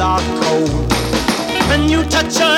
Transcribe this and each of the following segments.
are cold. When you touch her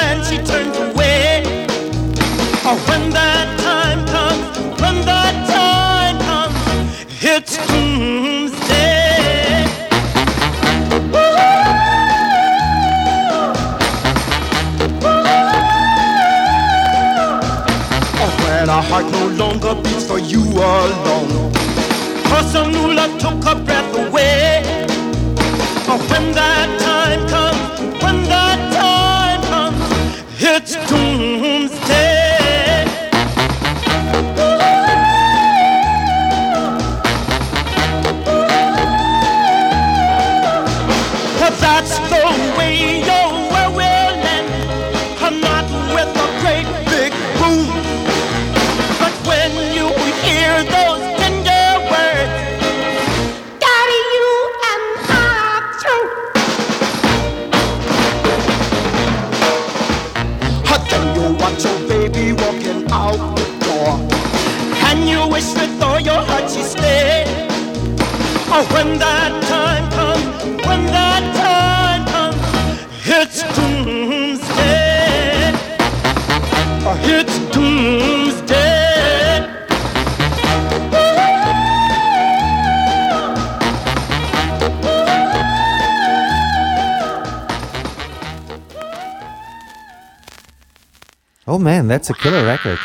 man, that's a killer record.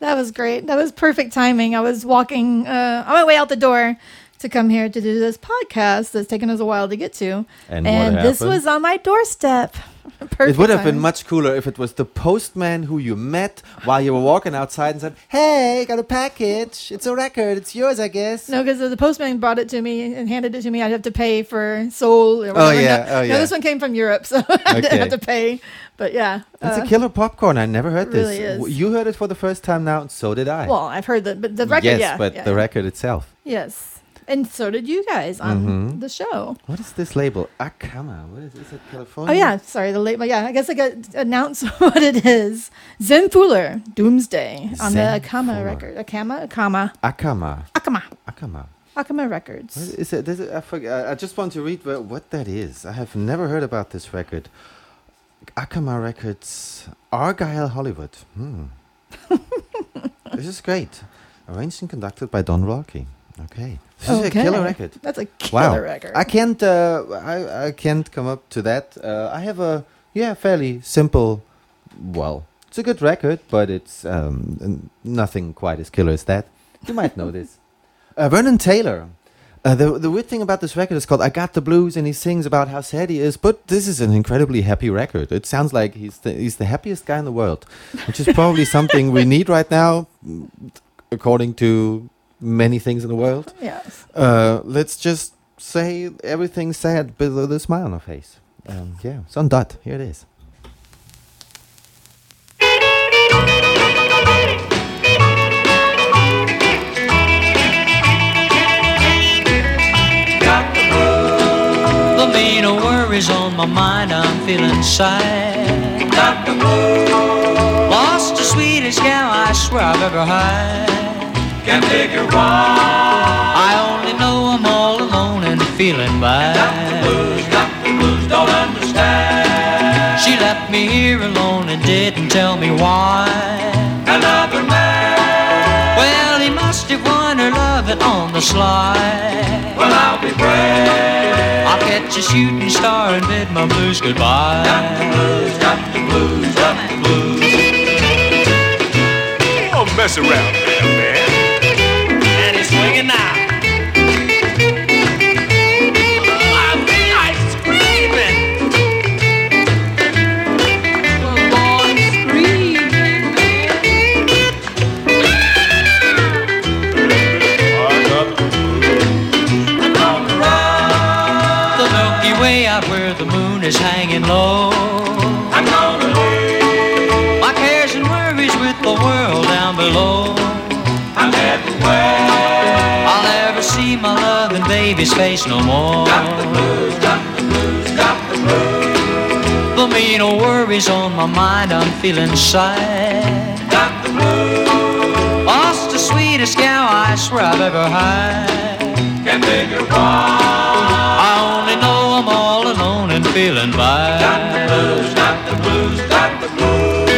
That was great. That was perfect timing. I was walking uh, on my way out the door to come here to do this podcast that's taken us a while to get to. And what this was on my doorstep. Perfect it would have been much cooler if it was the postman who you met while you were walking outside and said, "Hey, got a package. It's a record. It's yours, I guess." No, because the postman brought it to me and handed it to me. I'd have to pay for Seoul. Or whatever. yeah, No, oh, no, this one came from Europe, so I didn't have to pay. But yeah. That's uh, a killer popcorn. I never heard this. really is. You heard it for the first time now, and so did I. Well, I've heard that, but the record, yes, yeah. but yeah, the yeah. record itself. Yes. And so did you guys on Mhm. the show. What is this label? Acama. What is, is it? California? Oh yeah, sorry, the but yeah, I guess I got announce what it is. Zen Fuller, Doomsday on the Acama Fuller. record. Acama, Acama, Acama. Acama, Acama. Acama Records. is it? Is it I, forget, I just want to read wha- what that is. I have never heard about this record. Acama Records, Argyle, Hollywood. Hmm. this is great. Arranged and conducted by Don Rocky. Okay. This is a killer record. That's a killer Wow. record. I can't. Uh, I I can't come up to that. Uh, I have a yeah fairly simple. Well, it's a good record, but it's um, nothing quite as killer as that. You might know this. Uh, Vernon Taylor. Uh, the the weird thing about this record is called "I Got the Blues," and he sings about how sad he is. But this is an incredibly happy record. It sounds like he's the, he's the happiest guy in the world, which is probably something we need right now, according to many things in the world. yes. Uh, let's just say everything sad but with a smile on her face. Um, yeah, Son Dot, here it is. The mean of worries on my mind, I'm feeling sad. Got the blues. Lost the sweetest gal I swear I've ever had. Can't figure why. I only know I'm all alone and feeling bad. Got the blues, got the blues, don't understand. She left me here alone and didn't tell me why. Another man. Well, he must have won her loving on the sly. Well, I'll be brave. I'll catch a shooting star and bid my blues goodbye. Got the blues, got the blues, got the blues. Don't mess around there, man. And he's swinging now. I think I'm screaming. Got the The Milky Way out where the moon is hanging low. Baby's face no more. Got the blues, got the blues, got the blues. The mean old worries on my mind, I'm feeling sad. Got the blues. Lost the sweetest gal I swear I've ever had. Can't figure why. I only know I'm all alone and feeling bad. Got the blues, got the blues, got the blues.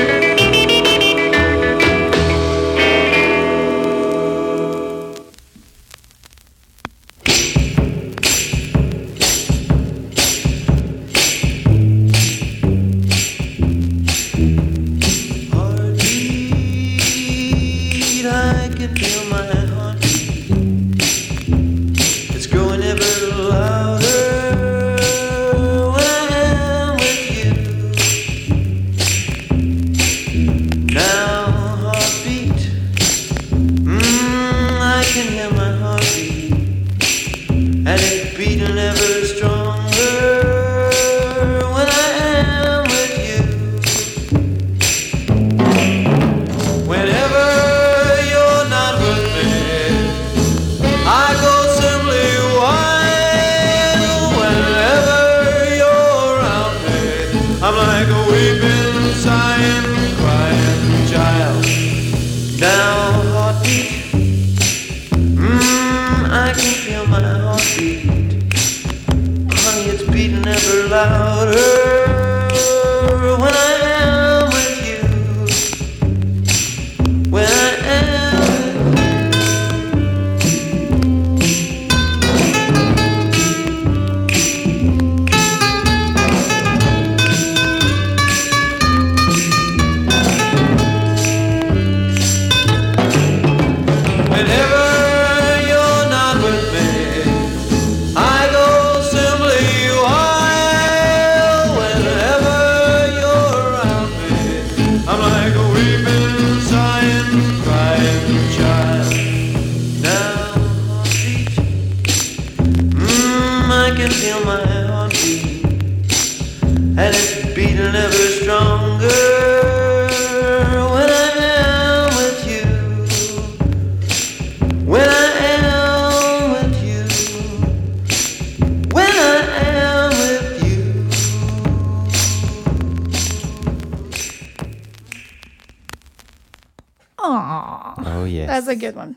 Good one.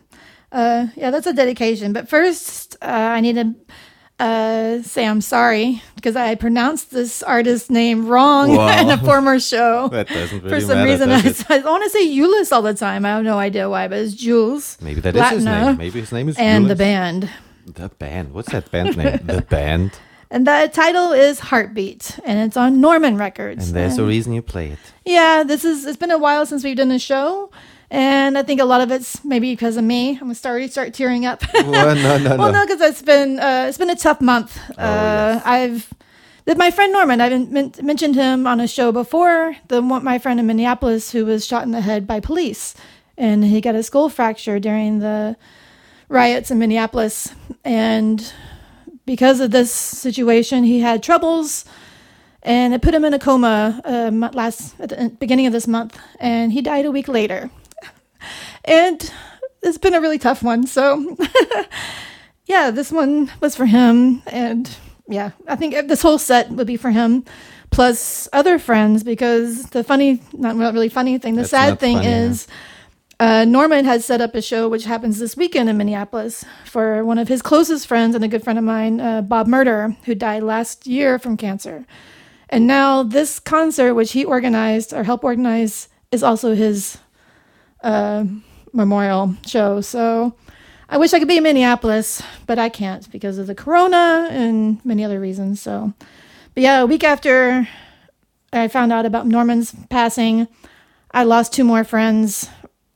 Uh, yeah, that's a dedication. But first, uh, I need to uh, say I'm sorry because I pronounced this artist's name wrong in a former show. That doesn't For some matter, reason, I. I want to say Euless all the time. I have no idea why, but it's Jules. Maybe that is his name. Maybe his name is and the band. The band. What's that band name? the band. And the title is Heartbeat, and it's on Norman Records. And there's a reason you play it. Yeah, this is. It's been a while since we've done a show, and I think a lot of it's maybe because of me. I'm gonna start start tearing up. Well, no, no, well, no. no, because it's been uh, it's been a tough month. uh, yes. I've that my friend Norman. I've men- mentioned him on a show before. The my friend in Minneapolis who was shot in the head by police, and he got a skull fracture during the riots in Minneapolis, and because of this situation, he had troubles. And it put him in a coma uh, last at the beginning of this month, and he died a week later. And it's been a really tough one. So yeah, this one was for him, and yeah, I think this whole set would be for him, plus other friends. Because the funny, not really funny thing, the That's sad thing funny, is, uh, Norman has set up a show which happens this weekend in Minneapolis for one of his closest friends and a good friend of mine, uh, Bob Murder, who died last year from cancer. And now this concert, which he organized or helped organize, is also his uh, memorial show. So I wish I could be in Minneapolis, but I can't because of the corona and many other reasons. So, but yeah, a week after I found out about Norman's passing, I lost two more friends,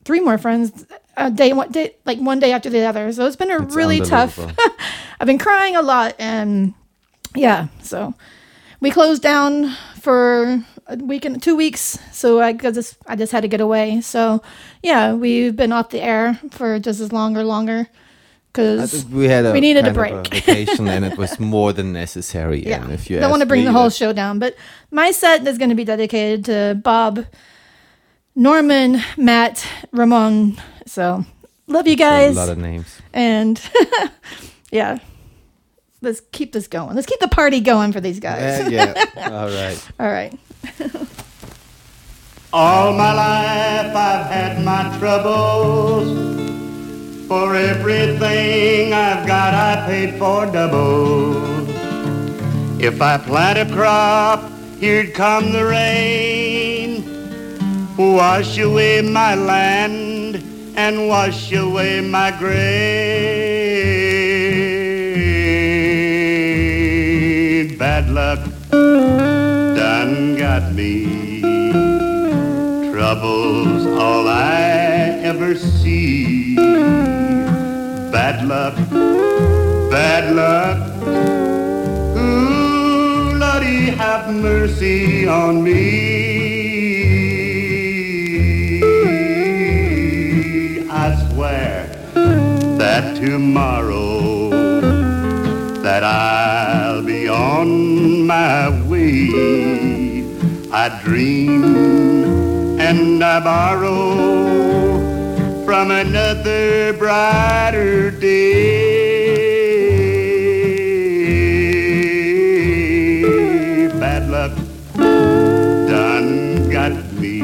three more friends, a day, one day, like one day after the other. So it's been a It's really tough. I've been crying a lot, and yeah, so we closed down for a week and two weeks. So I just I just had to get away. So yeah, we've been off the air for just as long or longer because we had a we needed a break. vacation, and it was more than necessary. yeah, and if you don't want to bring me, the whole show down. But my set is going to be dedicated to Bob, Norman, Matt, Ramon. So love you guys. a lot of names. and yeah. Let's keep this going. Let's keep the party going for these guys. Yeah, yeah. All right. All right. All my life I've had my troubles. For everything I've got, I paid for double. If I plant a crop, here'd come the rain. Wash away my land and wash away my grain. Bad luck got me. Trouble's all I ever see. Bad luck, bad luck. Ooh, Lordy, have mercy on me. I swear that tomorrow that I'll be on my way. I dream and I borrow from another brighter day. Bad luck done got me.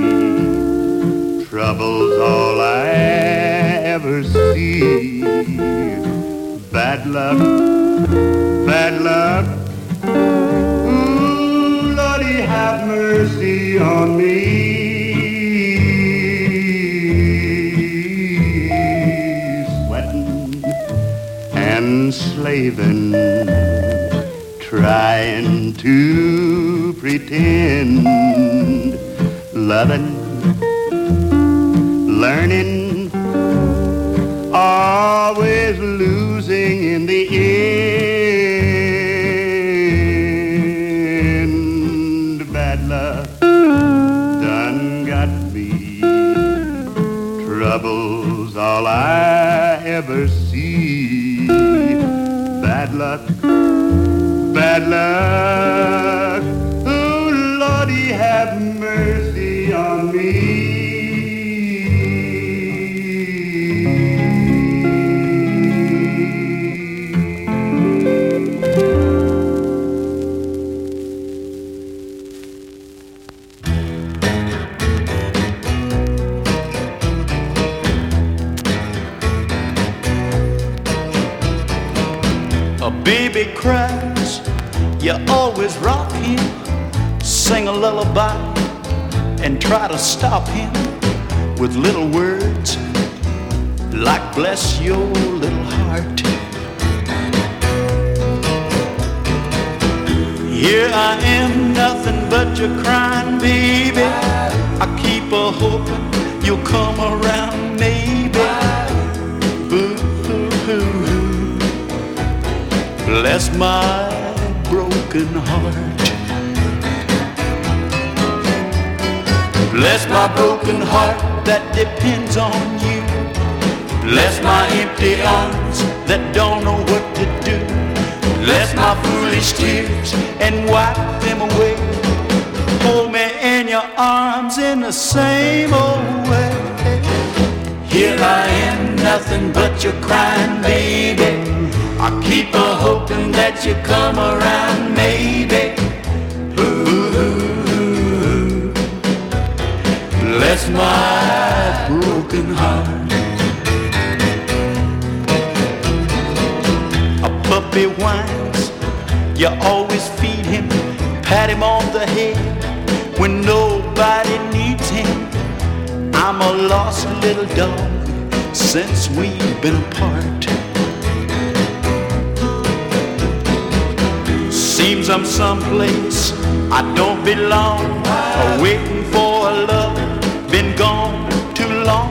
Trouble's all I ever see. Bad luck, bad luck. Have mercy on me. Sweating and slaving, trying to pretend, loving, learning, always losing in the end. I ever see. Bad luck, bad luck. Oh, Lordy, have mercy on me. Baby cries, you always rock him, sing a lullaby, and try to stop him with little words like bless your little heart. Here I am, nothing but your crying baby. I keep a hoping you'll come around, maybe. Bless my broken heart. Bless my broken heart that depends on you. Bless my empty arms that don't know what to do. Bless my foolish tears and wipe them away. Hold me in your arms in the same old way. Here I am, nothing but your crying baby. I keep a hoping that you come around, maybe. Ooh, bless my broken heart. A puppy whines, you always feed him, pat him on the head when nobody needs him. I'm a lost little dog since we've been apart. Seems I'm someplace I don't belong, waiting for a love been gone too long.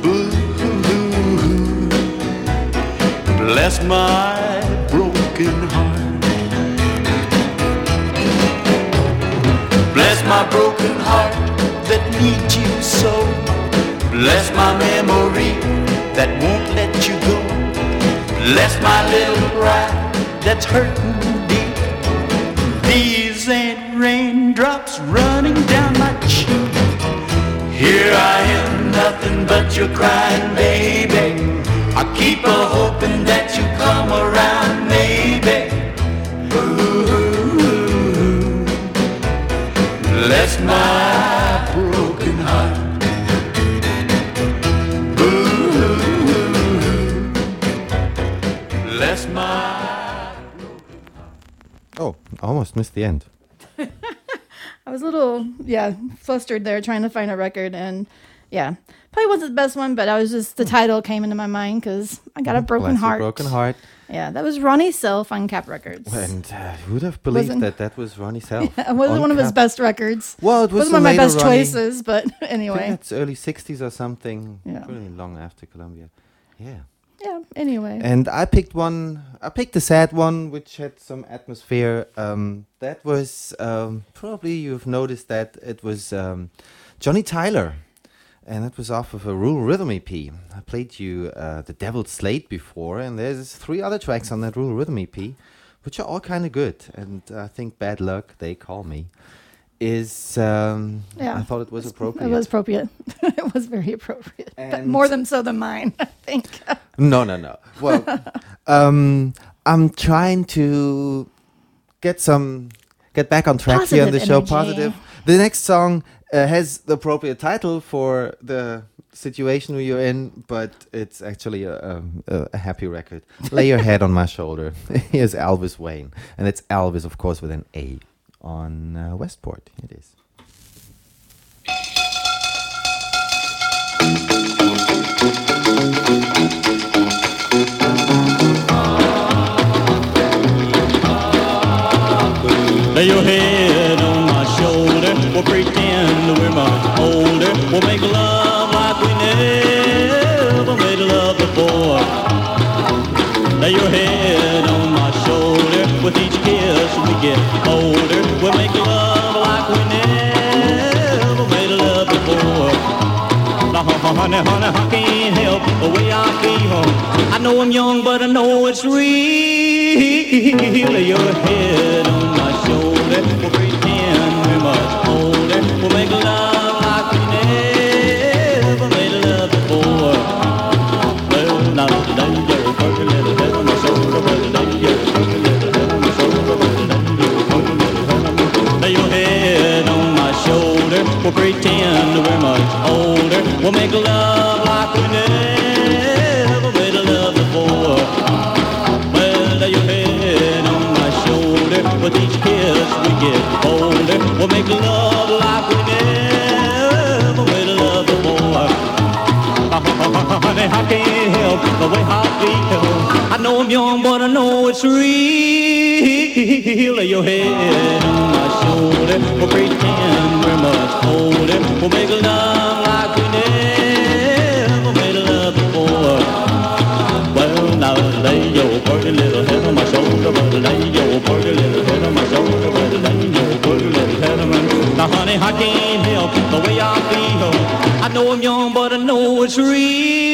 Boo-hoo-hoo. Bless my broken heart. Bless my broken heart that needs you so. Bless my memory that won't let you go. Bless my little pride that's hurting deep. These ain't raindrops running down my cheek. Here I am, nothing but your crying baby. I keep a hoping that you come around, almost missed the end. I was a little, yeah, flustered there trying to find a record, and yeah, probably wasn't the best one, but I was just the title came into my mind because I got a broken Bless your heart. Broken heart. Yeah, that was Ronnie Self on Kapp Records. And uh, who would have believed Wasn't- that that was Ronnie Self? it wasn't on one of his Kapp- best records. Well, it was wasn't one of my later best Ronnie- choices, but I think anyway, that's early 60s or something. Yeah. Really long after Columbia. Yeah. Yeah. Anyway, And I picked one. I picked a sad one, which had some atmosphere. Um, that was um, probably you've noticed that it was um, Johnny Tyler, and it was off of a Rural Rhythm EP. I played you uh, the Devil's Slate before, and there's three other tracks on that Rural Rhythm EP, which are all kind of good. And I think Bad Luck, They Call Me, is. Um, Yeah. I thought it was appropriate. it was appropriate. it was very appropriate, And- more than so than mine, I think. No, no, no. Well, um, I'm trying to get some, get back on track here on the Positive show. energy. Positive. The next song uh, has the appropriate title for the situation you're in, but it's actually a, um, a, a happy record. Lay your head on my shoulder. Here's Elvis Wayne, and it's Elvis, of course, with an A on uh, Westport. It is. Lay your head on my shoulder. We'll pretend we're much older. We'll make love like we never made love before. Lay your head kiss we get older. We'll make love like we never made love before. Now, honey, honey, I can't help the way I feel. I know I'm young, but I know it's real. Your head on my shoulder. We'll pretend we're much older. We'll make love like we never made love before. Well, now lay your We'll pretend we're much older. We'll make love like we never made love before. Well, lay your head on my shoulder. With each kiss we get older. We'll make love like we never I can't help the way I feel. I know I'm young, but I know it's real. Your head on my shoulder. We'll pretend we're much older. We'll make love like we never made love before. Well, now lay your pretty little head on my shoulder. Well, lay your pretty little head on my shoulder. Well, lay your pretty little head on my shoulder. Now, honey, I can't help the way I feel. I know I'm young, but I know it's real.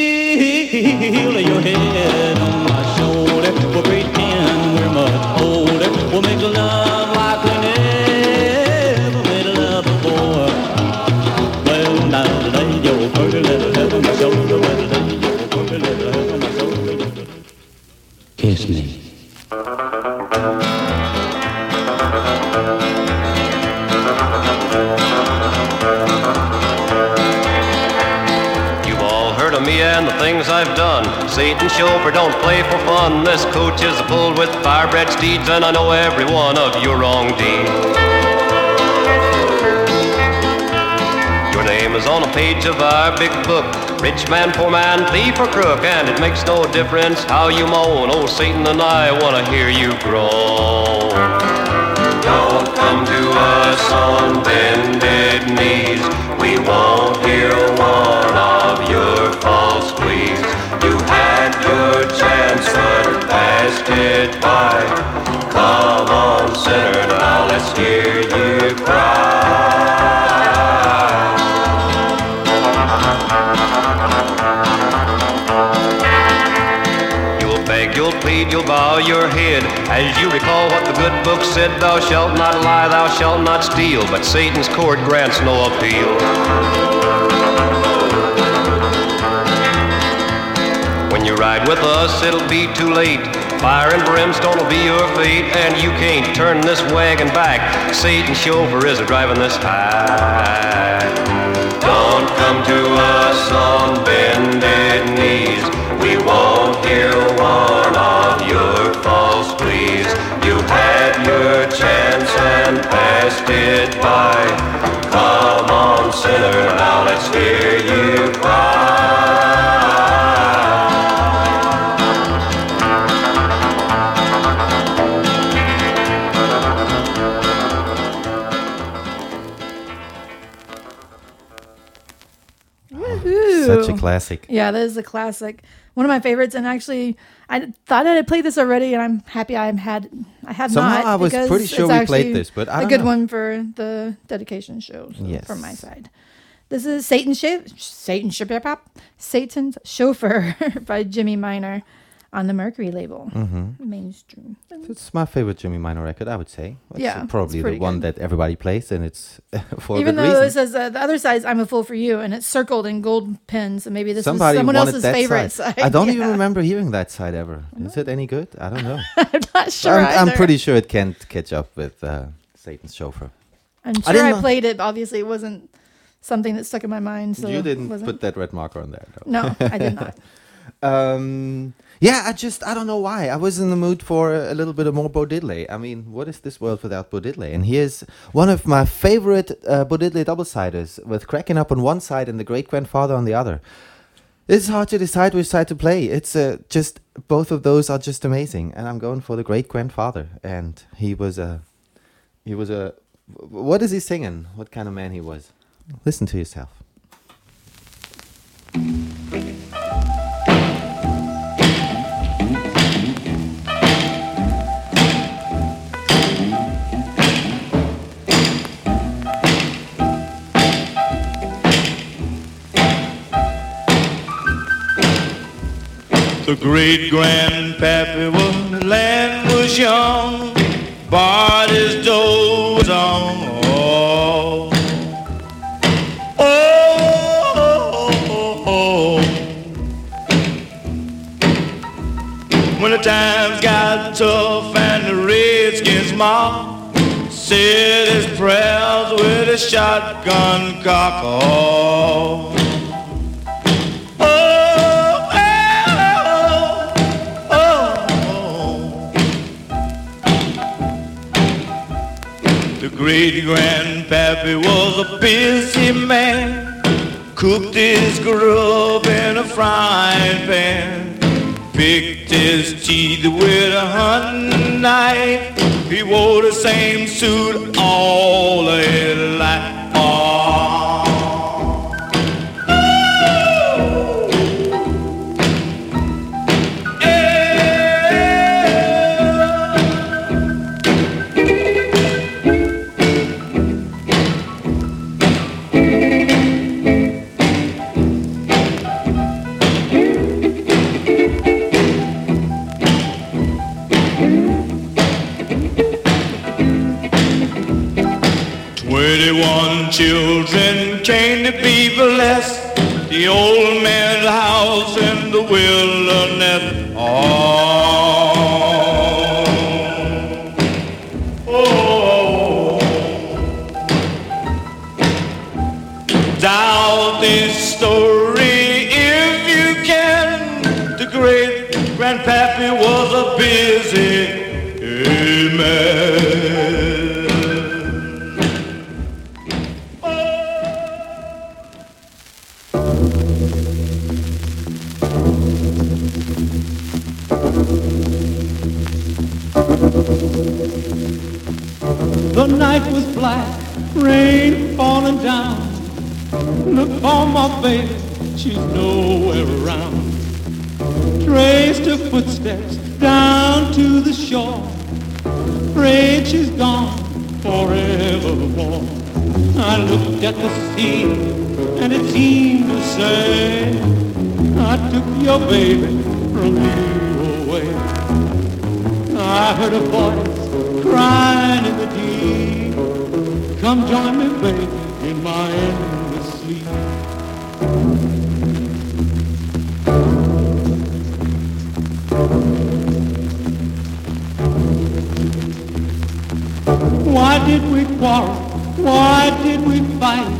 Lay your head on my shoulder. We'll pretend we're much older. We'll make love me and the things I've done. Satan chauffeur don't play for fun. This coach is pulled with firebred steeds, and I know every one of your wrong deeds. Your name is on a page of our big book. Rich man, poor man, thief or crook, and it makes no difference how you moan. Oh, Satan and I wanna hear you groan. Don't come to us on bended knees. We won't hear one it by. Come on, sinner, now let's hear you cry. You'll beg, you'll plead, you'll bow your head. As you recall what the good book said, thou shalt not lie, thou shalt not steal. But Satan's court grants no appeal. When you ride with us, it'll be too late. Fire and brimstone will be your fate, and you can't turn this wagon back. Satan's chauffeur is a driving this high. Don't come to us on bended knees. We won't hear one of your false pleas. You had your chance and passed it by. Come on, sinner, now let's hear you cry. Classic. Yeah, that is a classic. One of my favorites, and actually, I thought I had played this already, and I'm happy I had. I have Somehow not. I was pretty sure we played this, but I a good know. one for the dedication show so Yes. from my side. This is Satan Sh- Satan Sh- Satan's Chauffeur by Jimmy Minor on the Mercury label, Mm-hmm. mainstream. It's my favorite Jimmy Minor record, I would say. It's Yeah, probably the pretty one that everybody plays, and it's for Even though good it says uh, the other side is "I'm a fool for you" and it's circled in gold pins, and maybe this is someone else's that favorite side. side. I don't even remember hearing that side ever. Is it any good? I don't know. I'm not sure. I'm, I'm pretty sure it can't catch up with uh, Satan's Chauffeur. I'm sure didn't I, played it. but Obviously, it wasn't something that stuck in my mind. So you didn't put that red marker on there, though. No, I did not. Um, yeah, I just I don't know why. I was in the mood for a, little bit of more Bo Diddley. I mean, what is this world without Bo Diddley? And here's one of my favorite uh, Bo Diddley double siders with Cracking Up on one side and the Great Grandfather on the other. It's hard to decide which side to play. It's uh, just both of those are just amazing, and I'm going for the Great Grandfather. And he was a he was a what is he singing? What kind of man he was? Listen to yourself. The great grandpappy when the land was young, barred his doors on all. Oh, oh, oh. when the times got tough and the redskins mob said his prayers with a shotgun cock. Oh. Great grandpappy was a busy man, cooked his grub in a frying pan, picked his teeth with a hunting knife. He wore the same suit all his life. Children came to be blessed. The old man's house in the wilderness. Oh, For my baby, she's nowhere around. Traced her footsteps down to the shore. Afraid she's gone forevermore. I looked at the sea and it seemed to say, I took your baby from you away. I heard a voice crying in the deep. Come join me, baby, in my endless we quarrel? Why did we fight?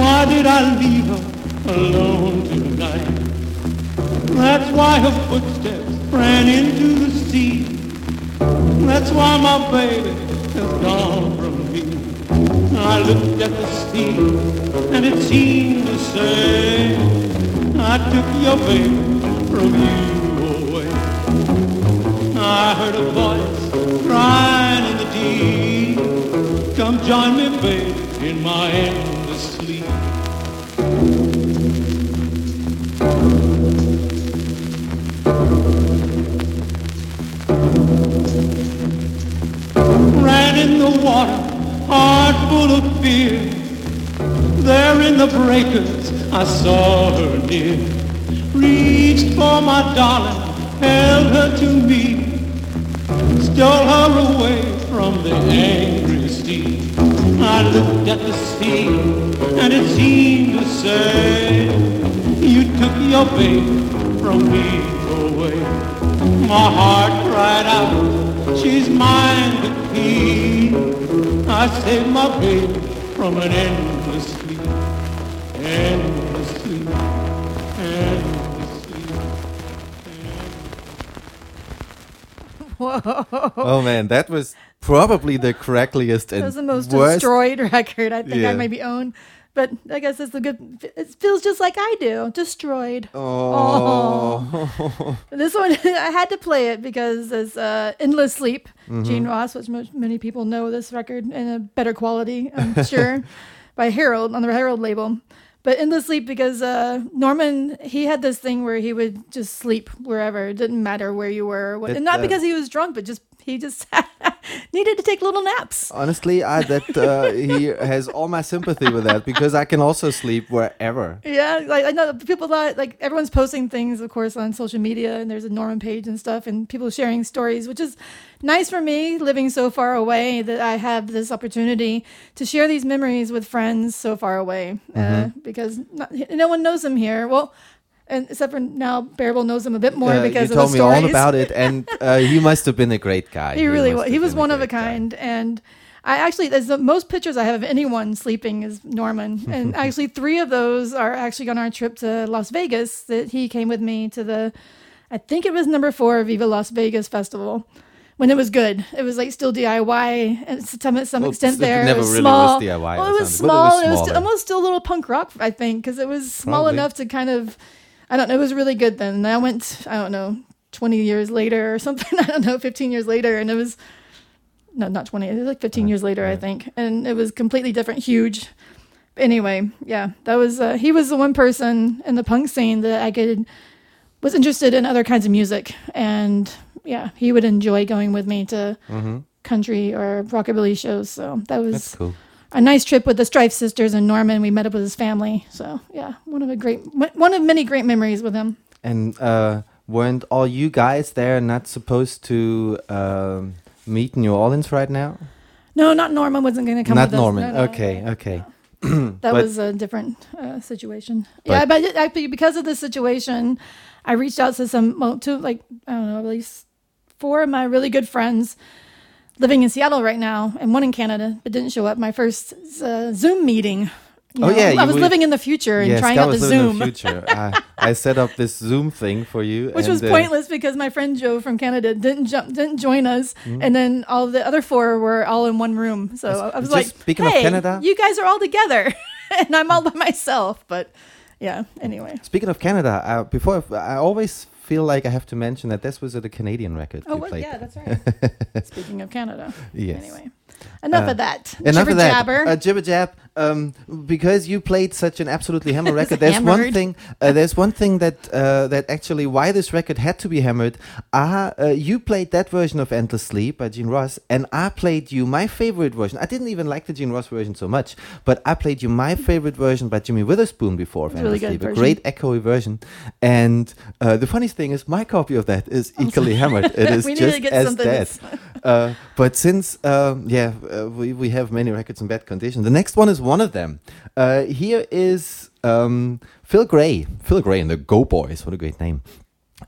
Why did I leave her alone tonight? That's why her footsteps ran into the sea. That's why my baby has gone from me. I looked at the sea and it seemed to say, I took your baby from you away. I heard a voice crying in the deep, come join me, baby, in my endless sleep. ran in the water, heart full of fear. There in the breakers, I saw her near. Reached for my darling, held her to me, stole her away from the angry sea. I looked at the sea, and it seemed to say, You took your baby from me away. My heart cried out, she's mine to keep. I saved my baby from an endless sleep, endless sleep, endless sleep. Whoa. Oh man, that was probably the crackliest and the most worst. destroyed record I think Yeah. I maybe own. But I guess it's a good. It feels just like I do, destroyed. Oh. This one I had to play it because it's uh, "Endless Sleep." Mm-hmm. Gene Ross, which many people know this record in a better quality, I'm sure, by Herald on the Herald label. But "Endless Sleep" because uh, Norman he had this thing where he would just sleep wherever. It didn't matter where you were, or what, and not uh, because he was drunk, but just he just needed to take little naps. Honestly, I that uh, he has all my sympathy with that because I can also sleep wherever. Yeah, like I know people thought like everyone's posting things, of course, on social media, and there's a Norman page and stuff, and people sharing stories, which is nice for me living so far away that I have this opportunity to share these memories with friends so far away uh, because not, no one knows them here. Well, and except for now, Bearable knows him a bit more Uh, because you of told the me stories. all about it, and uh, he must have been a great guy. He really was. He was one of a great guy. kind, and I actually there's the most pictures I have of anyone sleeping is Norman, and actually three of those are actually on our trip to Las Vegas. That he came with me to the, I think it was number four Viva Las Vegas festival. When it was good, it was like still DIY and to some, some Well, extent there. never it was really small. was DIY Well, it was but it was small. It was, almost still a little punk rock, I think, because it was small Probably. enough to kind of, I don't know, it was really good then. And I went, I don't know, 20 years later or something. I don't know, 15 years later, and it was no, not 20. It was like 15 years later, I think. And it was completely different, huge. Anyway, yeah, that was, uh, he was the one person in the punk scene that I could, was interested in other kinds of music. And yeah, he would enjoy going with me to country or rockabilly shows. So that was That's cool. A nice trip with the Strife sisters and Norman. We met up with his family. So yeah, one of a great, one of many great memories with him. And uh, weren't all you guys there not supposed to um, meet in New Orleans right now? No, not Norman wasn't going to come not. Norman. No, no, okay, no. okay. that But- was a different uh, situation. yeah, but I, because of this situation, I reached out to some, well, to like I don't know, at least four of my really good friends living in Seattle right now, and one in Canada, but didn't show up. My first uh, Zoom meeting. you Oh, know, yeah, I was were- living in the future and yes, trying out the was living in Zoom. the future. I, I set up this Zoom thing for you, which was uh, pointless because my friend Joe from Canada didn't jump, didn't join us, Mm-hmm. and then all the other four were all in one room. So I was like, speaking of "Hey, Canada- you guys are all together, and I'm all by myself." But yeah, anyway. Speaking of Canada, uh, before I always feel like I have to mention that this was at a Canadian record. Oh, played yeah, that's right. Speaking of Canada. Yes. Anyway, enough Uh, of that. Enough Jibber of that. jabber. Uh, jibber jab. Um, because you played such an absolutely hammer record. There's one thing. Uh, there's one thing that uh, that actually why this record had to be hammered. Uh, uh, you played that version of Endless Sleep by Gene Ross, and I played you my favorite version. I didn't even like the Gene Ross version so much, but I played you my favorite version by Jimmy Witherspoon before of really Endless good Sleep. A great echoey version. And uh, the funniest thing is, my copy of that is equally hammered. It is We need to just as dead. uh, but since um, yeah, uh, we we have many records in bad condition. The next one is one of them. Uh, here is um, Phil Gray. Phil Gray and the Go Boys. What a great name.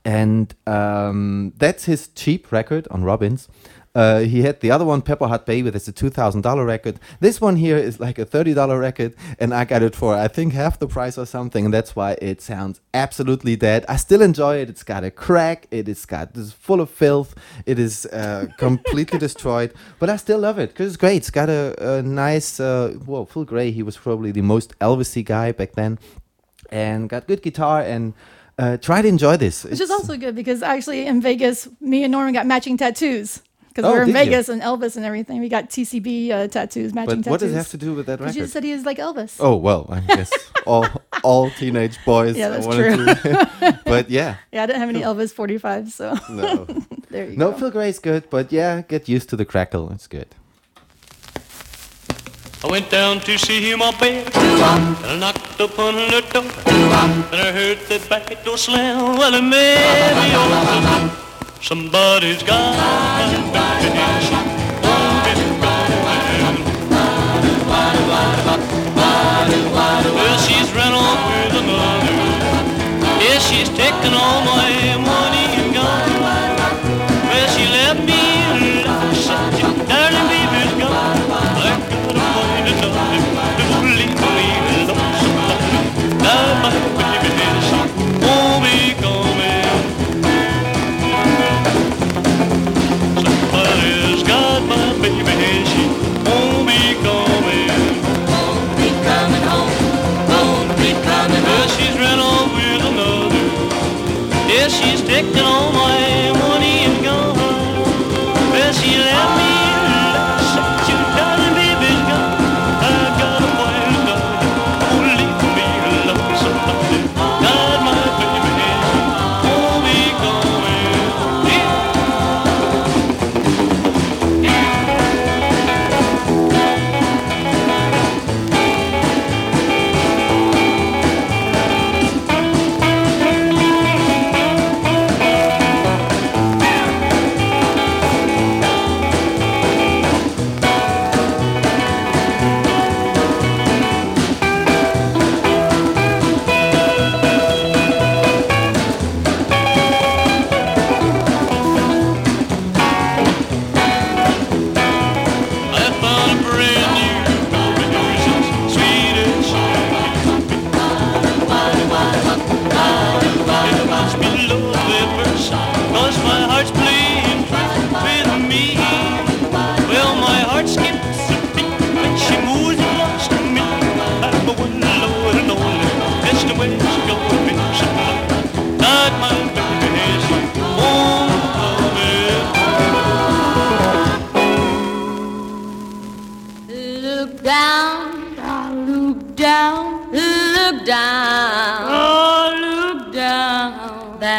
and um, that's his cheap record on Robbins. Uh, he had the other one, Pepper Hot Baby, that's a two thousand dollar record. This one here is like a thirty dollar record, and I got it for I think half the price or something, and that's why it sounds absolutely dead. I still enjoy it. It's got a crack. It is got this full of filth. It is uh, completely destroyed, but I still love it because it's great. It's got a, a nice, uh, well, Phil Gray. He was probably the most Elvisy guy back then, and got good guitar and. Uh, try to enjoy this. Which is also good because actually in Vegas, me and Norman got matching tattoos because Oh, we were in did you? And Elvis and everything. We got TCB uh, tattoos, matching But tattoos. what does it have to do with that Because record? you said he was like Elvis. Oh well, I guess all all teenage boys. Yeah, that's wanted to- but yeah, Yeah, I didn't have any Elvis 45, so no, there you no. go. Phil Gray's good, but yeah, get used to the crackle. It's good. I went down to see my bed, and I knocked upon her door, and I heard that back door slam. Well, it may be open. Somebody's got. Well, she's run off with another. Yeah, she's taken all my money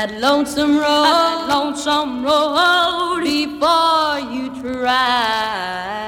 That lonesome road, lonesome road before you travel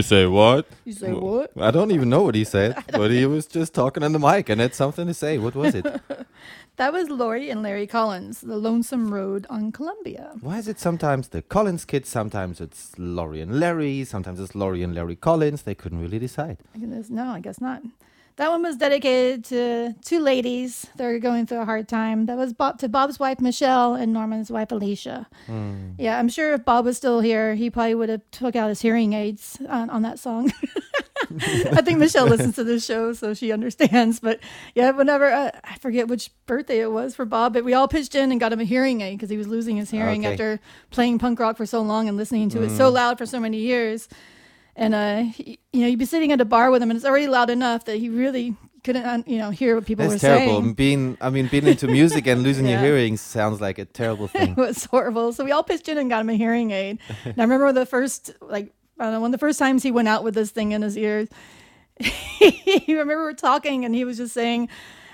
You say what? You say what? I don't even know what he said, but he was just talking on the mic and had something to say. What was it? That was Laurie and Larry Collins, The Lonesome Road on Columbia. Why is it sometimes the Collins kids, sometimes it's Laurie and Larry, sometimes it's Laurie and Larry Collins? They couldn't really decide. I guess, no, I guess not. That one was dedicated to two ladies that are going through a hard time. That was Bob, to Bob's wife Michelle and Norman's wife Alicia. Hmm. Yeah, I'm sure if Bob was still here, he probably would have took out his hearing aids on, on that song. I think Michelle listens to this show, so she understands. But yeah, whenever uh, I forget which birthday it was for Bob, but we all pitched in and got him a hearing aid because he was losing his hearing Okay. after playing punk rock for so long and listening to it so Mm. loud for so many years. And uh, he, you know, you'd be sitting at a bar with him, and it's already loud enough that he really couldn't, you know, hear what people That's were terrible. saying. Being, I mean, being into music and losing your hearing sounds like a terrible thing. it was horrible. So we all pitched in and got him a hearing aid. And I remember the first, like, I don't know, one of the first times he went out with this thing in his ears. I remember we were talking, and he was just saying,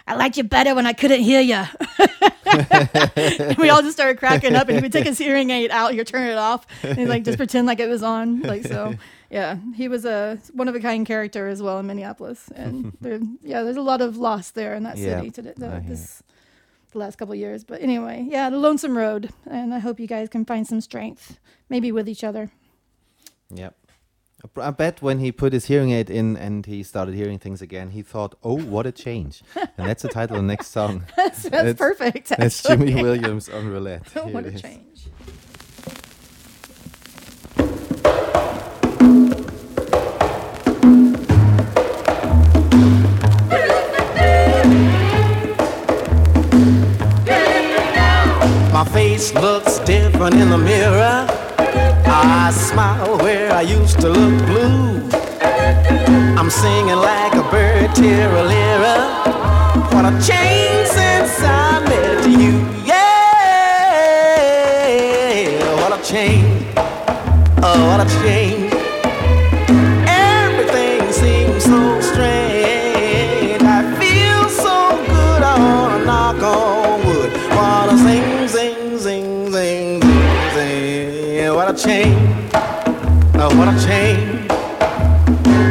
"I liked you better when I couldn't hear you." we all just started cracking up, and he would take his hearing aid out, he'd turn it off, and like just pretend like it was on, like so. Yeah, he was a one of a kind character as well in Minneapolis, and there, yeah, there's a lot of loss there in that Yeah, city today. Hear this the last couple of years. But anyway, yeah, the Lonesome Road, and I hope you guys can find some strength, maybe with each other. Yep. I bet when he put his hearing aid in and he started hearing things again, he thought, "Oh, what a change!" and that's the title of the next song. That's, that's perfect. That's Jimmy. Williams on roulette. Here what a is. change. Looks different in the mirror. I smile where I used to look blue. I'm singing like a bird, tira What a change since I met you. Yeah, what a change. Oh, what a change. Change. Oh, what a change.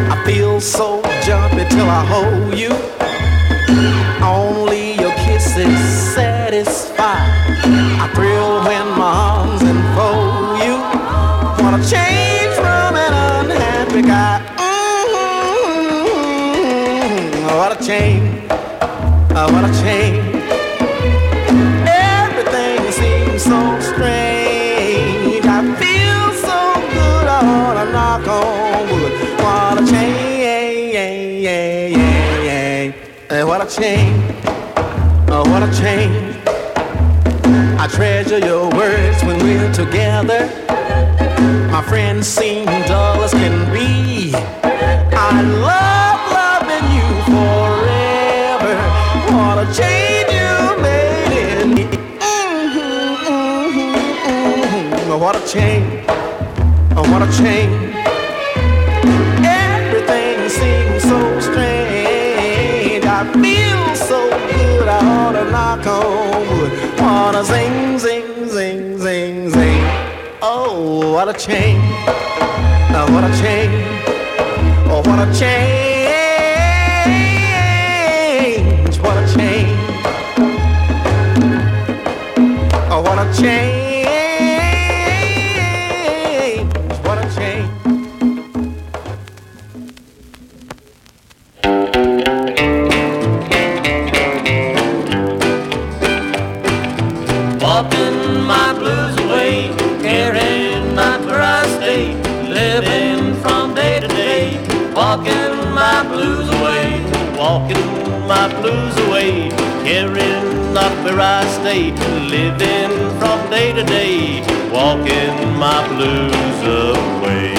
I feel so jumpy till I hold you. Change. I treasure your words when we're together. My friends seem dull as can be. I love loving you forever. What a change you made in me. Mhm, mhm, mhm. What a change. Oh, what a change. Everything seems so strange. I feel so good. I ought to wood. Wanna zing, zing, zing, zing, zing. Oh, what a change. Oh, what a change. Oh, what a change. What a change. Oh, what a change. Not where I stay, living from day to day. Walking my blues away.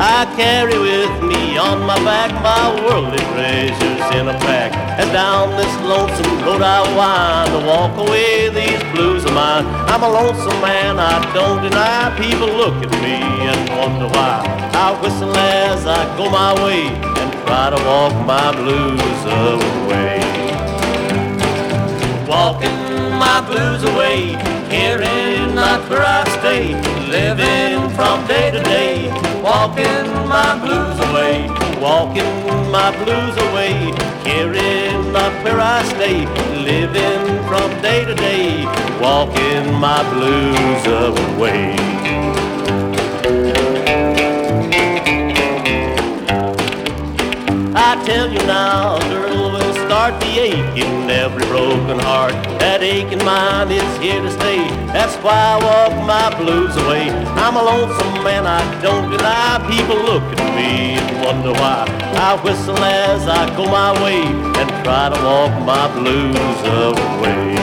I carry with me on my back my worldly treasures in a pack. And down this lonesome road I wind to walk away these blues of mine. I'm a lonesome man, I don't deny. People look at me and wonder why. I whistle as I go my way and try to walk my blues away. My blues away, caring not where I stay, living from day to day. Walking my blues away, walking my blues away, caring not where I stay, living from day to day, walking my blues away. I tell you now, girl, start the ache in every broken heart. That aching mind is here to stay. That's why I walk my blues away. I'm a lonesome man, I don't deny. People look at me and wonder why. I whistle as I go my way and try to walk my blues away.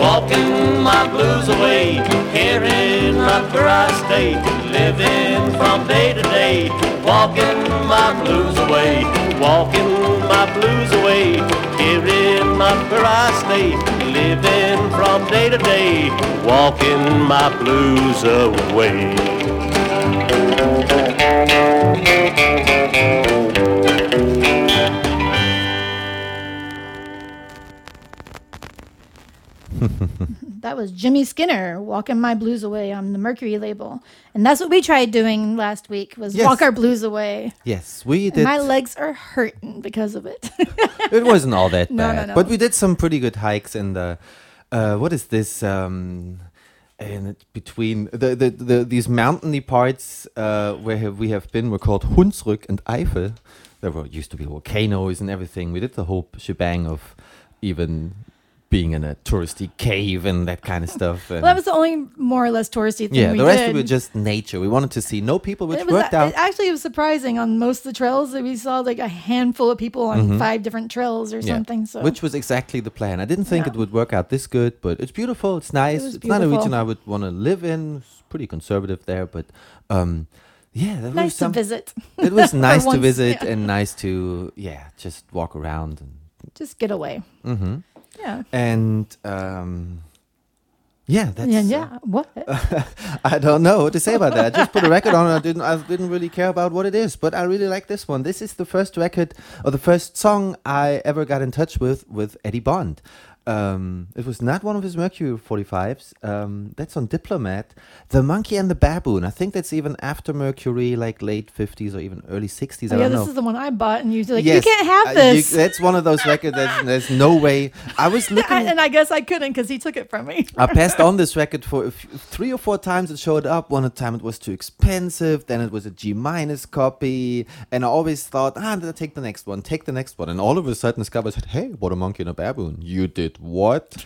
Walking my blues away, caring not where I stay, living from day to day. Walking my blues away, walking my blues away, caring not where I stay, living from day to day. Walking my blues away. That was Jimmie Skinner walking my blues away on the Mercury label, and that's what we tried doing last week was Yes. walk our blues away. Yes, we And did. my legs are hurting because of it. it wasn't all that No, no, bad, no. but we did some pretty good hikes in the. Uh, what is this? Um, and between the, the, the these mountainy parts uh, where have we have been were called Hunsrück and Eifel. There were used to be volcanoes and everything. We did the whole shebang of even being in a touristy cave and that kind of stuff. Well, that was the only more or less touristy thing we did. yeah, the rest did. of it was just nature. We wanted to see no people, which it was worked a- out. it actually it was surprising on most of the trails that we saw like a handful of people on Mhm. five different trails or Yeah, something. So Which was exactly the plan. I didn't think Yeah. it would work out this good, but it's beautiful. It's nice. was it's not a region I would want to live in. It's pretty conservative there, but um, yeah, there was nice to visit. It was nice to visit yeah. and nice to yeah, just walk around and. Just get away. hmm Yeah. And um, yeah, that's. yeah, yeah. What? I don't know what to say about that. I just put a record on. and I didn't. I didn't really care about what it is, but I really like this one. This is the first record or the first song I ever got in touch with with Eddie Bond. Um, it was not one of his Mercury 45s. Um, that's on Diplomat. The Monkey and the Baboon. I think that's even after Mercury, like late 50s or even early 60s. I Oh, yeah, this know. is the one I bought, and you like, Yes, you can't have uh, you- this. that's one of those records. There's, there's no way. I was looking. I- and I guess I couldn't because he took it from me. I passed on this record for f- three or four times. It showed up. One time it was too expensive. Then it was a G minus copy, and I always thought, ah, I'll take the next one, take the next one. And all of a sudden, Scabba said, "Hey, what a monkey and a baboon! You did what?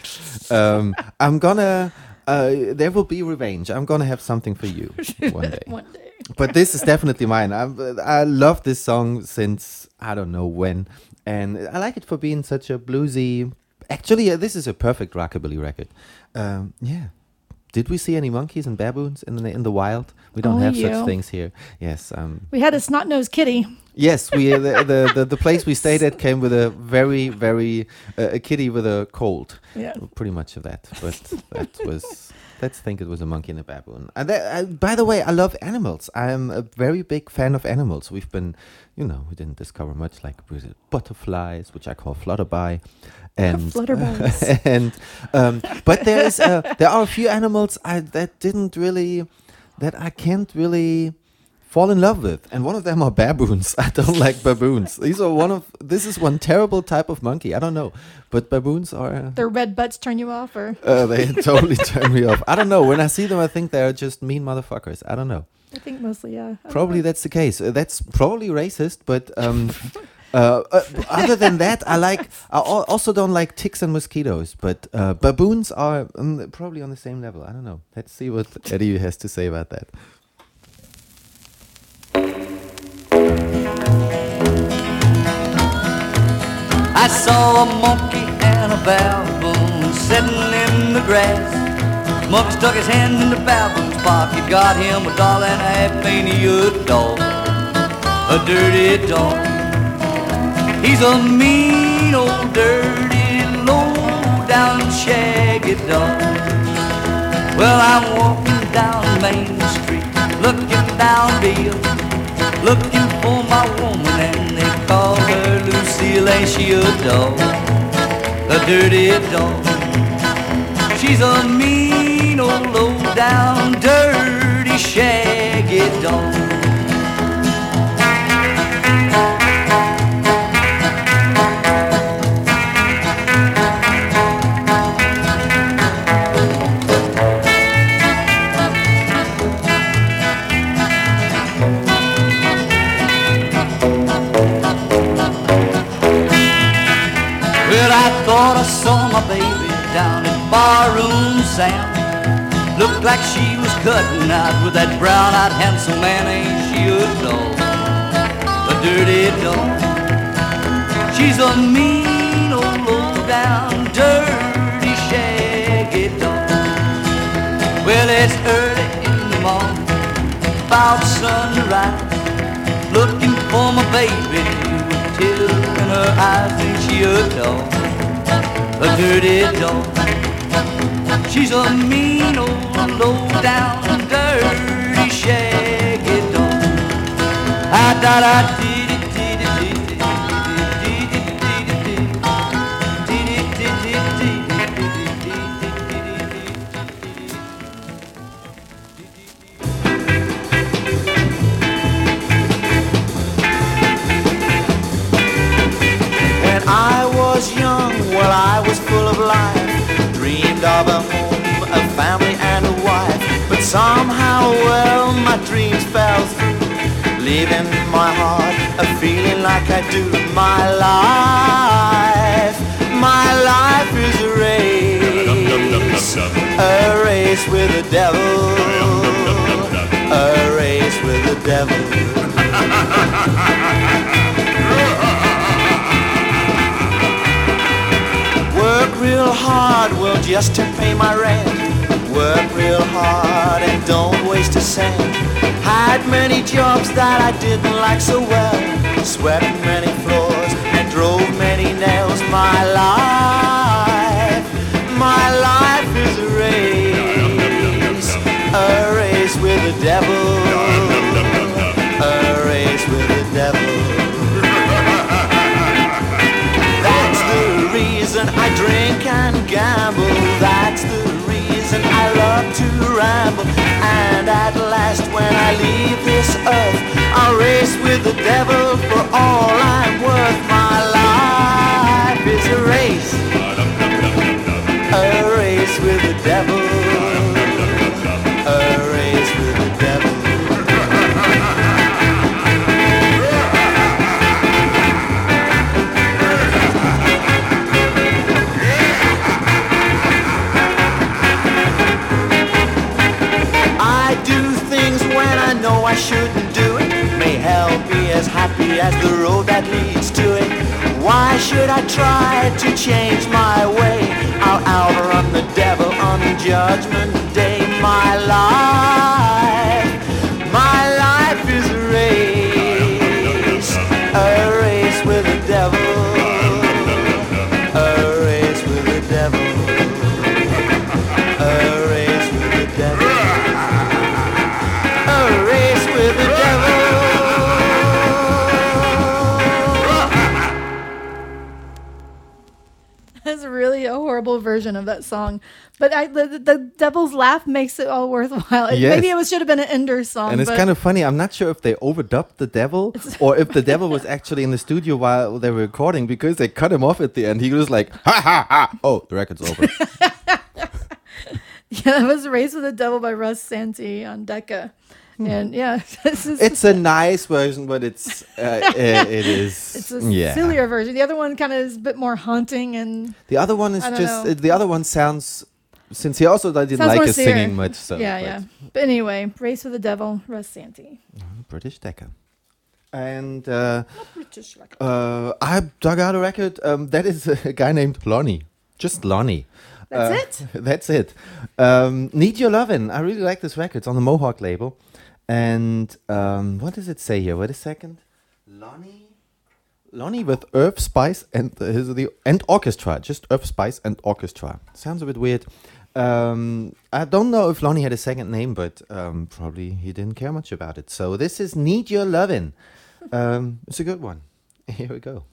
um, I'm gonna. Uh, there will be revenge. I'm gonna have something for you one day. One day. But this is definitely mine. I'm, I love this song since I don't know when, and I like it for being such a bluesy. Actually, uh, this is a perfect rockabilly record. Um, yeah. Did we see any monkeys and baboons in the in the wild? We don't Only have you. such things here. Yes. Um, We had a snot nosed kitty. yes. We uh, the, the, the the place we stayed at came with a very very uh, a kitty with a cold. Yeah. Pretty much of that, but that was. Let's think it was a monkey and a baboon. And that, uh, by the way, I love animals. I'm a very big fan of animals. We've been, you know, we didn't discover much like butterflies, which I call flutterby, and Flutterbys. and um, but there is uh, there are a few animals I that didn't really that I can't really fall in love with, and one of them are baboons. I don't like baboons. These are one of this is one terrible type of monkey. I don't know, but baboons are. Their red butts turn you off, or Uh, they totally turn me off. I don't know. When I see them, I think they're just mean motherfuckers. I don't know. I think mostly, yeah. I Probably that's the case. Uh, that's probably racist, but um, uh, uh, other than that, I like. I al- also don't like ticks and mosquitoes, but uh, baboons are um, probably on the same level. I don't know. Let's see what Eddie has to say about that. I saw a monkey and a baboon sitting in the grass. Monkey stuck his hand in the baboon's pocket, got him a dollar and a half, he a dog? A dirty dog. He's a mean old dirty, low down shaggy dog. Well, I'm walking down Main Street, looking down Bill, looking for my woman, and they call her Lucille, ain't she a dog? A dirty dog. She's a mean old low down dirty shaggy dog. Barroom Sam. Looked like she was cutting out with that brown-eyed handsome man, ain't she a dog? A dirty dog. She's a mean old low-down, dirty, shaggy dog. Well, it's early in the morning, about sunrise, looking for my baby with tears in her eyes, ain't she a dog? A dirty dog. She's a mean old low down dirty shaggy dog. I da da dee dee dee dee dee dee dee dee dee dee When I was young, well, well, my dreams fell through. Leaving my heart a feeling like I do. My life, my life is a race. A race with the devil. A race with the devil. Work real hard, well, just to pay my rent. Work real hard and don't waste a cent. Had many jobs that I didn't like so well. Swept many floors and drove many nails. My life, my life is a race. A race with the devil. A race with the devil. That's the reason I drink and gamble. That's the reason I love to ramble. And at last, when I leave this earth, I'll race with the devil for all I'm worth. My life is a race, a race with the devil, I shouldn't do it. May help me as happy as the road that leads to it. Why should I try to change my way? I'll outrun the devil on judgment really a horrible version of that song. But I, the, the, devil's laugh makes it all worthwhile. It- Yes. Maybe it was, should have been an Ender song. and it's kind of funny. I'm not sure if they overdubbed the devil or if the devil was actually in the studio while they were recording because they cut him off at the end. He was like, ha ha ha. Oh, the record's over. yeah, that was Race with the Devil by Russ Sainty on Decca. And yeah, this is, Hmm. it's a nice version, but it's uh, uh, it is it's a yeah. sillier version. The other one kind of is a bit more haunting and The other one is just know. the other one sounds since he also didn't sounds like more his serious. singing much. So yeah, but yeah. But anyway, Race with the Devil, Russ Sainty. British Decca. And uh, British record. uh, I dug out a record. Um, that is a guy named Lonnie. Just Lonnie. That's Uh, That's it. Um, Need Your Lovin'. I really like this record. It's on the Mohawk label. And um, what does it say here? Wait a second. Lonnie. Lonnie with Earth Spice and his, the and orchestra. Just Earth Spice and orchestra. Sounds a bit weird. Um, I don't know if Lonnie had a second name, but um, probably he didn't care much about it. So this is Need Your Lovin'. Um, it's a good one. Here we go.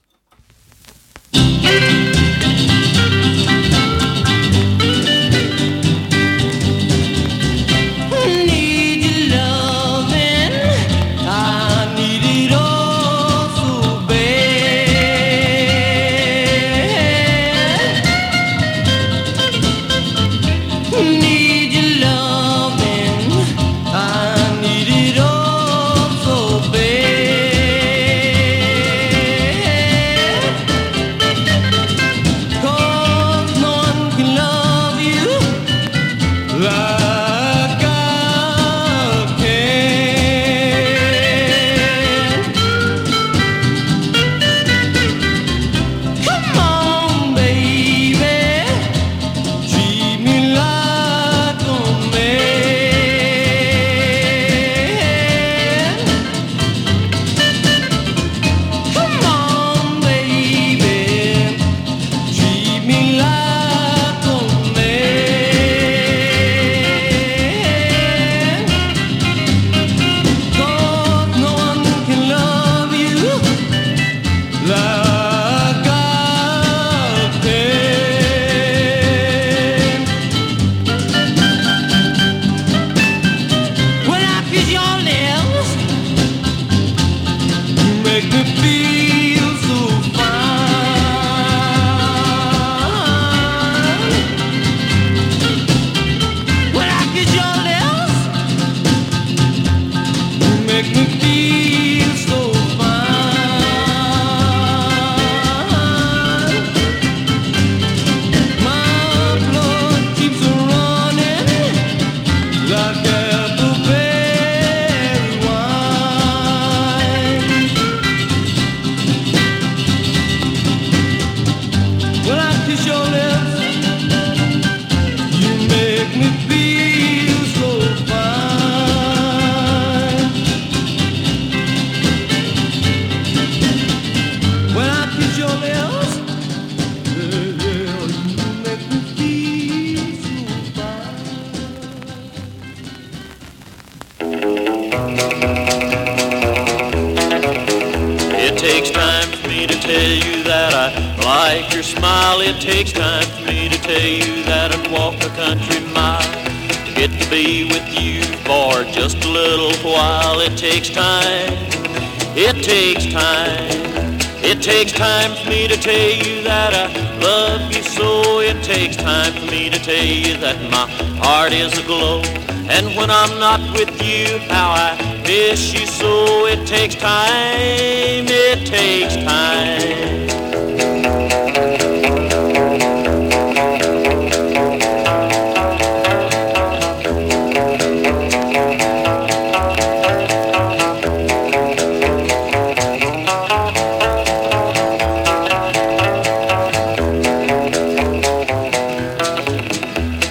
I'm not with you, how I miss you so. It takes time. It takes time.